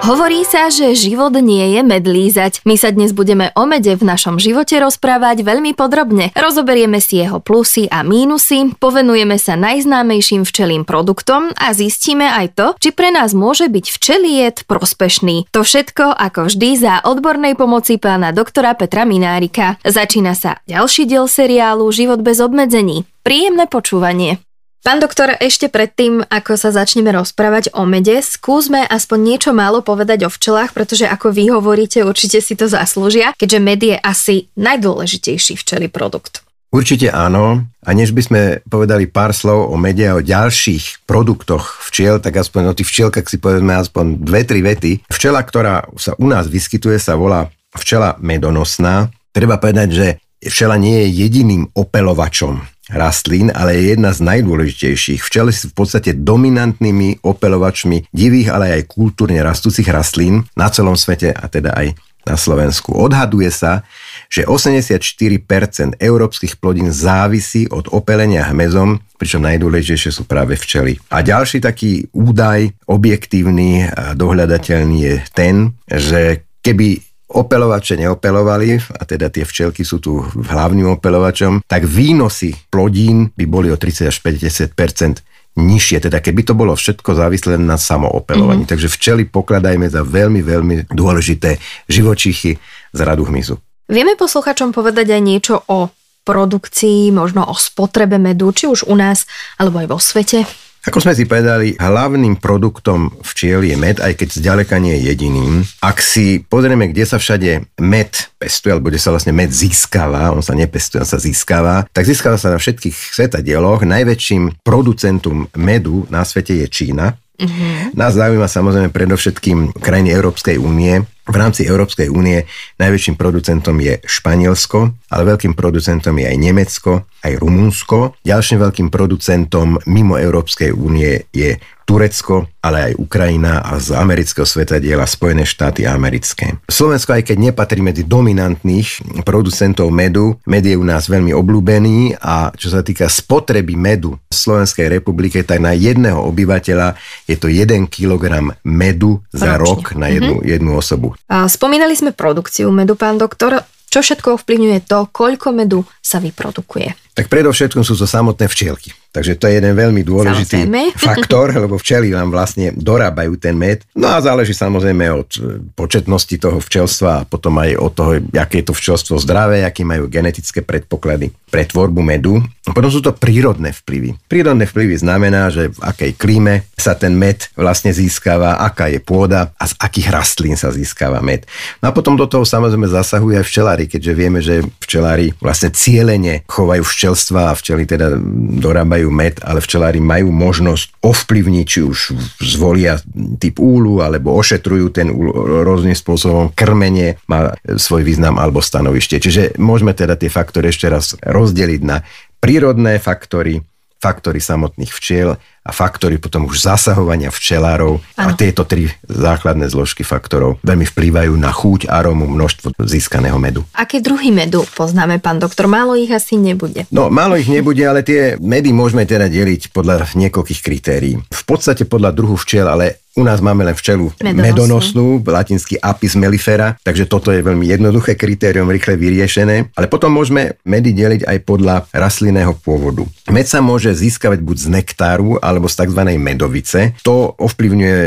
Hovorí sa, že život nie je medlízať. My sa dnes budeme o mede v našom živote rozprávať veľmi podrobne. Rozoberieme si jeho plusy a mínusy, povenujeme sa najznámejším včelým produktom a zistíme aj to, či pre nás môže byť včeliet prospešný. To všetko ako vždy za odbornej pomoci pána doktora Petra Minárika. Začína sa ďalší diel seriálu Život bez obmedzení. Príjemné počúvanie. Pán doktor, ešte predtým, ako sa začneme rozprávať o mede, skúsme aspoň niečo málo povedať o včelách, pretože ako vy hovoríte, určite si to zaslúžia, keďže med je asi najdôležitejší včelý produkt. Určite áno. A než by sme povedali pár slov o mede a o ďalších produktoch včiel, tak aspoň o tých včielkach si povedzme aspoň dve, tri vety. Včela, ktorá sa u nás vyskytuje, sa volá včela medonosná. Treba povedať, že včela nie je jediným opelovačom rastlín, ale je jedna z najdôležitejších. Včely sú v podstate dominantnými opelovačmi divých, ale aj kultúrne rastúcich rastlín na celom svete a teda aj na Slovensku. Odhaduje sa, že 84% európskych plodín závisí od opelenia hmezom, pričom najdôležitejšie sú práve včely. A ďalší taký údaj objektívny a dohľadateľný je ten, že keby opelovače neopelovali, a teda tie včelky sú tu hlavným opelovačom, tak výnosy plodín by boli o 30 až 50% nižšie, teda keby to bolo všetko závislé na samoopelovaní. Mm-hmm. Takže včely pokladajme za veľmi, veľmi dôležité živočichy z radu hmyzu. Vieme posluchačom povedať aj niečo o produkcii, možno o spotrebe medu, či už u nás, alebo aj vo svete? Ako sme si povedali, hlavným produktom včiel je med, aj keď zďaleka nie je jediným. Ak si pozrieme, kde sa všade med pestuje, alebo kde sa vlastne med získava, on sa nepestuje, on sa získava, tak získava sa na všetkých svetadieloch. Najväčším producentom medu na svete je Čína. Uh-huh. Nás zaujíma samozrejme predovšetkým krajiny Európskej únie, v rámci Európskej únie najväčším producentom je Španielsko, ale veľkým producentom je aj Nemecko, aj Rumunsko. Ďalším veľkým producentom mimo Európskej únie je Turecko, ale aj Ukrajina a z amerického sveta diela Spojené štáty americké. Slovensko, aj keď nepatrí medzi dominantných producentov medu, med je u nás veľmi obľúbený a čo sa týka spotreby medu v Slovenskej republike, tak na jedného obyvateľa je to 1 kg medu za Ročne. rok na jednu, mm-hmm. jednu osobu. A spomínali sme produkciu medu, pán doktor. Čo všetko ovplyvňuje to, koľko medu sa vyprodukuje? Tak predovšetkým sú to samotné včielky. Takže to je jeden veľmi dôležitý samozrejme. faktor, lebo včely vám vlastne dorábajú ten med. No a záleží samozrejme od e, početnosti toho včelstva a potom aj od toho, aké je to včelstvo zdravé, aké majú genetické predpoklady pre tvorbu medu. Potom sú to prírodné vplyvy. Prírodné vplyvy znamená, že v akej klíme sa ten med vlastne získava, aká je pôda a z akých rastlín sa získava med. No a potom do toho samozrejme zasahuje aj včelári, keďže vieme, že včelári vlastne cieľene chovajú včelstva a včely teda dorábajú med, ale včelári majú možnosť ovplyvniť, či už zvolia typ úlu, alebo ošetrujú ten úl rôznym spôsobom. Krmenie má svoj význam alebo stanovište. Čiže môžeme teda tie faktory ešte raz rozdeliť na prírodné faktory, faktory samotných včiel a faktory potom už zasahovania včelárov ano. a tieto tri základné zložky faktorov veľmi vplývajú na chuť, arómu, množstvo získaného medu. Aké druhy medu poznáme, pán doktor? Málo ich asi nebude. No, málo ich nebude, ale tie medy môžeme teda deliť podľa niekoľkých kritérií. V podstate podľa druhu včiel, ale u nás máme len včelu medonosnú, medonosnú latinsky apis mellifera, takže toto je veľmi jednoduché kritérium, rýchle vyriešené. Ale potom môžeme medy deliť aj podľa rastlinného pôvodu. Med sa môže získavať buď z nektáru alebo z tzv. medovice. To ovplyvňuje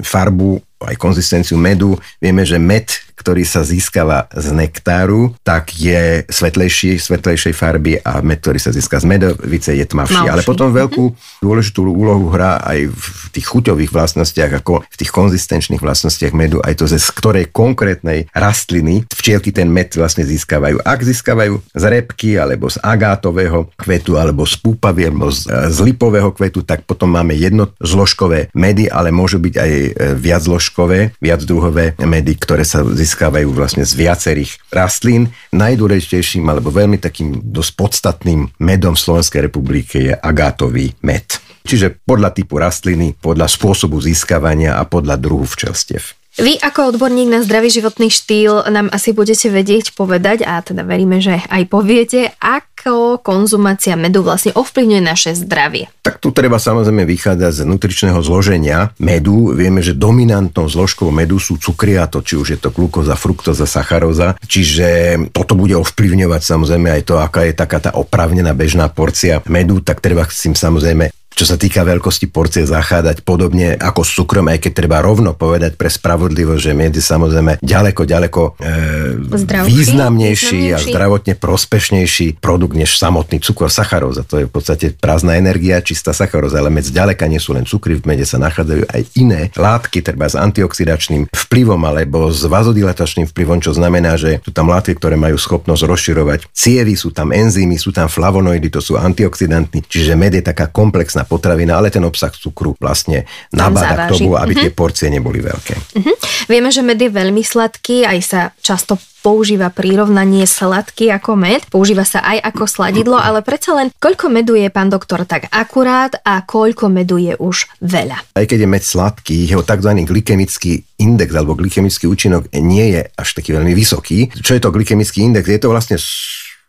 farbu aj konzistenciu medu. Vieme, že med ktorý sa získava z nektáru, tak je svetlejší, svetlejšej farby a med, ktorý sa získa z medovice, je tmavší. Tmavší. Ale potom veľkú dôležitú úlohu hrá aj v tých chuťových vlastnostiach, ako v tých konzistenčných vlastnostiach medu, aj to, z ktorej konkrétnej rastliny včielky ten med vlastne získavajú. Ak získavajú z repky, alebo z agátového kvetu, alebo z púpavy, alebo z, z lipového kvetu, tak potom máme jednozložkové medy, ale môžu byť aj e, viaczložkové, viacdruhové medy, ktoré sa získavajú získavajú vlastne z viacerých rastlín. Najdôležitejším alebo veľmi takým dosť podstatným medom v Slovenskej republike je agátový med. Čiže podľa typu rastliny, podľa spôsobu získavania a podľa druhu včelstiev. Vy ako odborník na zdravý životný štýl nám asi budete vedieť povedať, a teda veríme, že aj poviete, ako konzumácia medu vlastne ovplyvňuje naše zdravie? Tak tu treba samozrejme vychádzať z nutričného zloženia medu. Vieme, že dominantnou zložkou medu sú cukry a to, či už je to glukoza, fruktoza, sacharóza. Čiže toto bude ovplyvňovať samozrejme aj to, aká je taká tá opravnená bežná porcia medu, tak treba s tým samozrejme čo sa týka veľkosti porcie zachádzať podobne ako s cukrom, aj keď treba rovno povedať pre spravodlivosť, že med je samozrejme ďaleko, ďaleko e, významnejší, a zdravotne prospešnejší produkt než samotný cukor, sacharóza. To je v podstate prázdna energia, čistá sacharóza, ale med zďaleka nie sú len cukry, v mede sa nachádzajú aj iné látky, treba s antioxidačným vplyvom alebo s vazodilatačným vplyvom, čo znamená, že sú tam látky, ktoré majú schopnosť rozširovať cievy, sú tam enzymy, sú tam flavonoidy, to sú antioxidanty, čiže med je taká komplexná kvalitná potravina, ale ten obsah cukru vlastne nabáda k tomu, aby uh-huh. tie porcie neboli veľké. Uh-huh. Vieme, že med je veľmi sladký, aj sa často používa prirovnanie sladký ako med, používa sa aj ako sladidlo, ale predsa len koľko medu je, pán doktor, tak akurát a koľko medu je už veľa? Aj keď je med sladký, jeho tzv. glykemický index alebo glykemický účinok nie je až taký veľmi vysoký. Čo je to glykemický index? Je to vlastne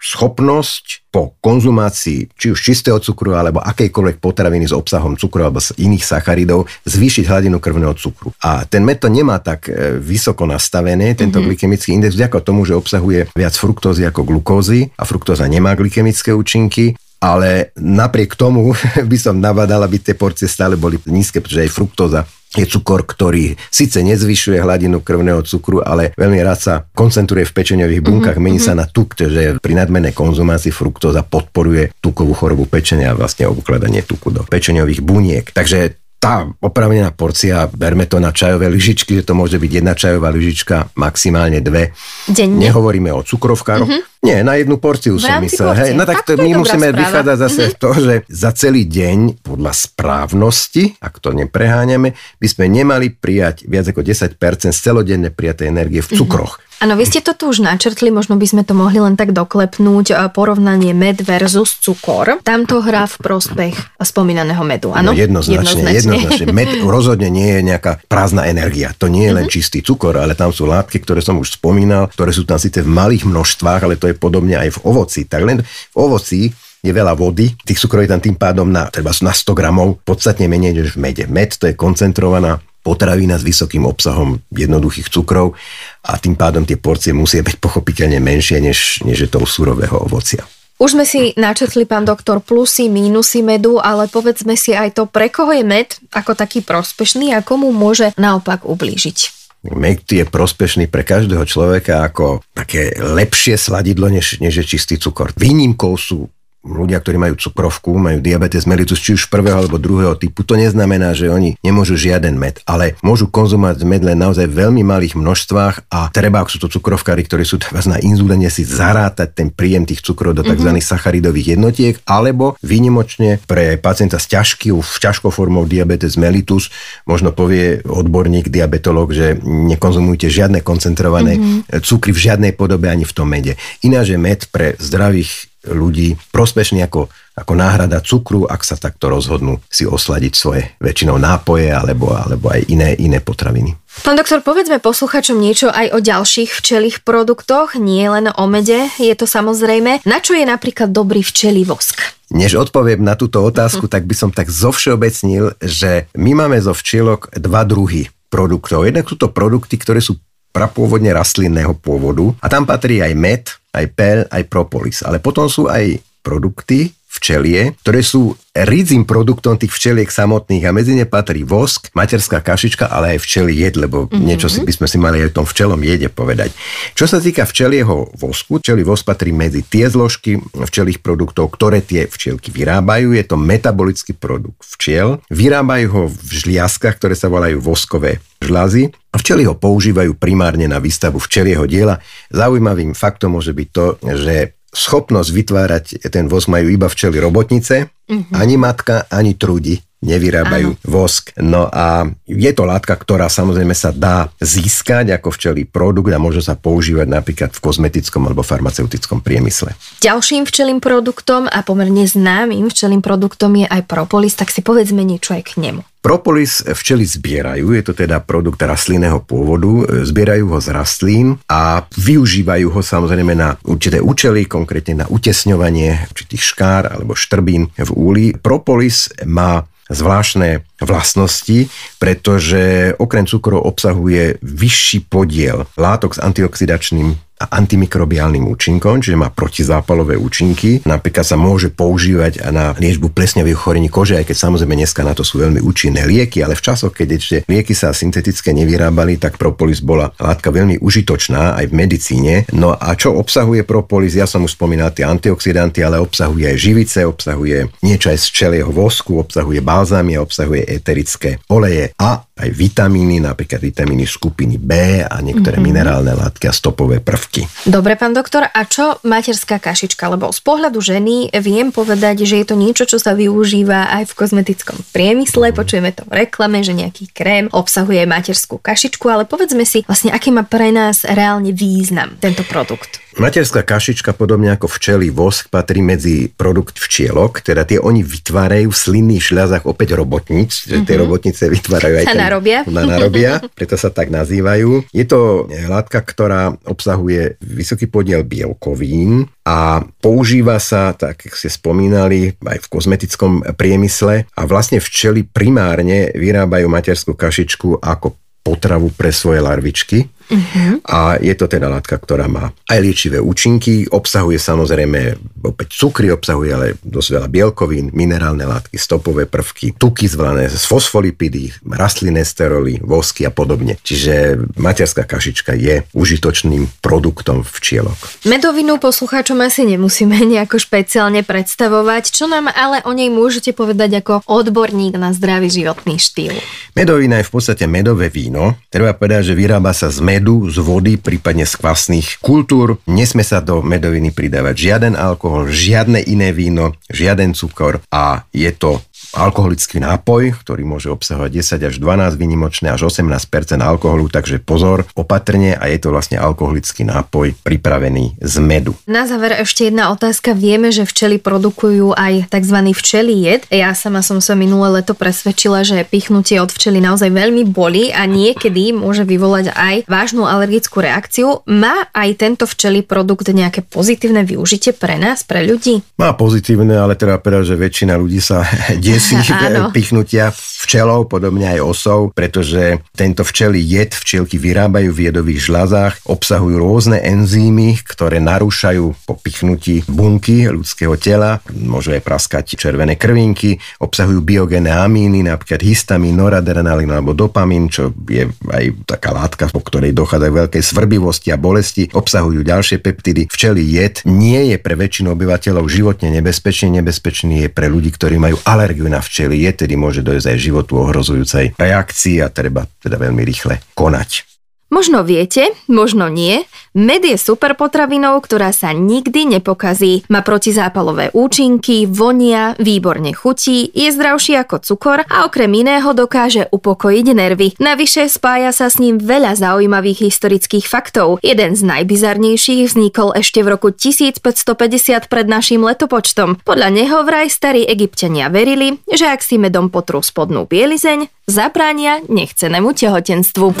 schopnosť po konzumácii či už čistého cukru alebo akejkoľvek potraviny s obsahom cukru alebo z iných sacharidov zvýšiť hladinu krvného cukru. A ten med to nemá tak e, vysoko nastavené, tento mm-hmm. glykemický index, vďaka tomu, že obsahuje viac fruktózy ako glukózy a fruktóza nemá glykemické účinky, ale napriek tomu by som nabadal, aby tie porcie stále boli nízke, pretože aj fruktóza je cukor, ktorý síce nezvyšuje hladinu krvného cukru, ale veľmi rád sa koncentruje v pečeňových bunkách, mm-hmm. mení sa na tuk, že pri nadmenej konzumácii fruktóza podporuje tukovú chorobu pečenia a vlastne ukladanie tuku do pečeňových buniek. Takže tá opravnená porcia, berme to na čajové lyžičky, že to môže byť jedna čajová lyžička, maximálne dve. Denne? Nehovoríme o cukrovkároch. Mm-hmm. Nie, na jednu porciu v som myslel. Hej, no tak, tak to, my musíme správa. vychádzať zase mm-hmm. to, že za celý deň podľa správnosti, ak to nepreháňame, by sme nemali prijať viac ako 10% z celodenne prijatej energie v mhm. cukroch. Mm-hmm. Áno, vy ste to tu už načrtli, možno by sme to mohli len tak doklepnúť, porovnanie med versus cukor. Tam to hrá v prospech spomínaného medu, áno? No, jednoznačne, jednoznačne. jednoznačne. Med rozhodne nie je nejaká prázdna energia. To nie je len mm-hmm. čistý cukor, ale tam sú látky, ktoré som už spomínal, ktoré sú tam síce v malých množstvách, ale to je podobne aj v ovoci. Tak len v ovoci je veľa vody, tých cukrov je tam tým pádom na, treba na 100 gramov, podstatne menej než v mede. Med to je koncentrovaná potravina s vysokým obsahom jednoduchých cukrov a tým pádom tie porcie musia byť pochopiteľne menšie, než, než je toho surového ovocia. Už sme si načetli, pán doktor, plusy, mínusy medu, ale povedzme si aj to, pre koho je med ako taký prospešný a komu môže naopak ublížiť. Med je prospešný pre každého človeka ako také lepšie sladidlo, než, než je čistý cukor. Výnimkou sú ľudia, ktorí majú cukrovku, majú diabetes mellitus, či už prvého alebo druhého typu, to neznamená, že oni nemôžu žiaden med, ale môžu konzumovať med len naozaj v veľmi malých množstvách a treba, ak sú to cukrovkári, ktorí sú teraz na inzulíne, si zarátať ten príjem tých cukrov do tzv. Mm-hmm. sacharidových jednotiek, alebo výnimočne pre pacienta s ťažkou, ťažkou formou diabetes mellitus, možno povie odborník, diabetolog, že nekonzumujte žiadne koncentrované mm-hmm. cukry v žiadnej podobe ani v tom mede. Ináč med pre zdravých ľudí prospešný ako, ako náhrada cukru, ak sa takto rozhodnú si osladiť svoje väčšinou nápoje alebo, alebo aj iné, iné potraviny. Pán doktor, povedzme posluchačom niečo aj o ďalších včelých produktoch, nie len o mede, je to samozrejme. Na čo je napríklad dobrý včelí vosk? Než odpoviem na túto otázku, tak by som tak zovšeobecnil, že my máme zo včielok dva druhy produktov. Jednak sú to produkty, ktoré sú prapôvodne rastlinného pôvodu a tam patrí aj med, aj pel, aj propolis. Ale potom sú aj produkty včelie, ktoré sú ridzím produktom tých včeliek samotných a medzi ne patrí vosk, materská kašička, ale aj včeli jed, lebo mm-hmm. niečo si by sme si mali aj o tom včelom jede povedať. Čo sa týka včelieho vosku, včelí vosk patrí medzi tie zložky včelých produktov, ktoré tie včielky vyrábajú. Je to metabolický produkt včiel. Vyrábajú ho v žliaskách, ktoré sa volajú voskové žľazy. A včely ho používajú primárne na výstavu včelieho diela. Zaujímavým faktom môže byť to, že schopnosť vytvárať ten voz majú iba včely robotnice, uh-huh. ani matka, ani trúdi. Nevyrábajú Áno. vosk. No a je to látka, ktorá samozrejme sa dá získať ako včelý produkt a môže sa používať napríklad v kozmetickom alebo farmaceutickom priemysle. Ďalším včelým produktom a pomerne známym včelým produktom je aj propolis, tak si povedzme niečo aj k nemu. Propolis včely zbierajú, je to teda produkt rastlinného pôvodu, zbierajú ho z rastlín a využívajú ho samozrejme na určité účely, konkrétne na utesňovanie určitých škár alebo štrbín v úli. Propolis má zvláštne vlastnosti, pretože okrem cukrov obsahuje vyšší podiel látok s antioxidačným antimikrobiálnym účinkom, čiže má protizápalové účinky. Napríklad sa môže používať na liečbu plesňových ochorení kože, aj keď samozrejme dneska na to sú veľmi účinné lieky, ale v časoch, keď ešte lieky sa syntetické nevyrábali, tak propolis bola látka veľmi užitočná aj v medicíne. No a čo obsahuje propolis? Ja som už spomínal tie antioxidanty, ale obsahuje aj živice, obsahuje niečo aj z čelieho vosku, obsahuje balzámy, obsahuje eterické oleje a aj vitamíny, napríklad vitamíny skupiny B a niektoré mm-hmm. minerálne látky a stopové prvky. Dobre, pán doktor, a čo materská kašička? Lebo z pohľadu ženy viem povedať, že je to niečo, čo sa využíva aj v kozmetickom priemysle. Mm. Počujeme to v reklame, že nejaký krém obsahuje materskú kašičku, ale povedzme si vlastne, aký má pre nás reálne význam tento produkt. Materská kašička, podobne ako včely vosk, patrí medzi produkt včielok, teda tie oni vytvárajú v slinných šľazách opäť robotnic, mm-hmm. tie mhm. robotnice vytvárajú aj sa ten, narobia. Na narobia, preto sa tak nazývajú. Je to látka, ktorá obsahuje vysoký podiel bielkovín a používa sa, tak ako ste spomínali, aj v kozmetickom priemysle a vlastne včely primárne vyrábajú materskú kašičku ako potravu pre svoje larvičky. Uh-huh. A je to teda látka, ktorá má aj liečivé účinky, obsahuje samozrejme opäť cukry, obsahuje ale dosť veľa bielkovín, minerálne látky, stopové prvky, tuky zvlané z fosfolipidy, rastlinné steroly, vosky a podobne. Čiže materská kašička je užitočným produktom včielok. Medovinu poslucháčom asi nemusíme nejako špeciálne predstavovať, čo nám ale o nej môžete povedať ako odborník na zdravý životný štýl. Medovina je v podstate medové víno. Treba povedať, že vyrába sa z med medu, z vody, prípadne z kvasných kultúr. Nesme sa do medoviny pridávať žiaden alkohol, žiadne iné víno, žiaden cukor a je to alkoholický nápoj, ktorý môže obsahovať 10 až 12 vynimočné až 18% alkoholu, takže pozor, opatrne a je to vlastne alkoholický nápoj pripravený z medu. Na záver ešte jedna otázka. Vieme, že včely produkujú aj tzv. včelí jed. Ja sama som sa minulé leto presvedčila, že pichnutie od včely naozaj veľmi boli a niekedy môže vyvolať aj vážnu alergickú reakciu. Má aj tento včelí produkt nejaké pozitívne využitie pre nás, pre ľudí? Má pozitívne, ale treba povedať, že väčšina ľudí sa desí pichnutia včelov, podobne aj osov, pretože tento včelí jed včielky vyrábajú v jedových žľazách, obsahujú rôzne enzymy, ktoré narúšajú po pichnutí bunky ľudského tela, môžu aj praskať červené krvinky, obsahujú biogénne amíny, napríklad histamín, noradrenalín alebo dopamín, čo je aj taká látka, po ktorej dochádza k veľkej svrbivosti a bolesti, obsahujú ďalšie peptidy. Včelí jed nie je pre väčšinu obyvateľov životne nebezpečný, nebezpečný je pre ľudí, ktorí majú alergiu na včely, je tedy môže dojsť aj životu ohrozujúcej reakcii a treba teda veľmi rýchle konať. Možno viete, možno nie, med je super potravinou, ktorá sa nikdy nepokazí. Má protizápalové účinky, vonia, výborne chutí, je zdravší ako cukor a okrem iného dokáže upokojiť nervy. Navyše spája sa s ním veľa zaujímavých historických faktov. Jeden z najbizarnejších vznikol ešte v roku 1550 pred našim letopočtom. Podľa neho vraj starí egyptiania verili, že ak si medom potrú spodnú bielizeň, zabránia nechcenému tehotenstvu.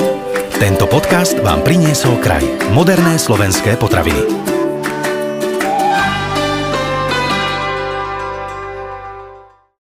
Tento podcast vám priniesol kraj. Moderné slovenské potraviny.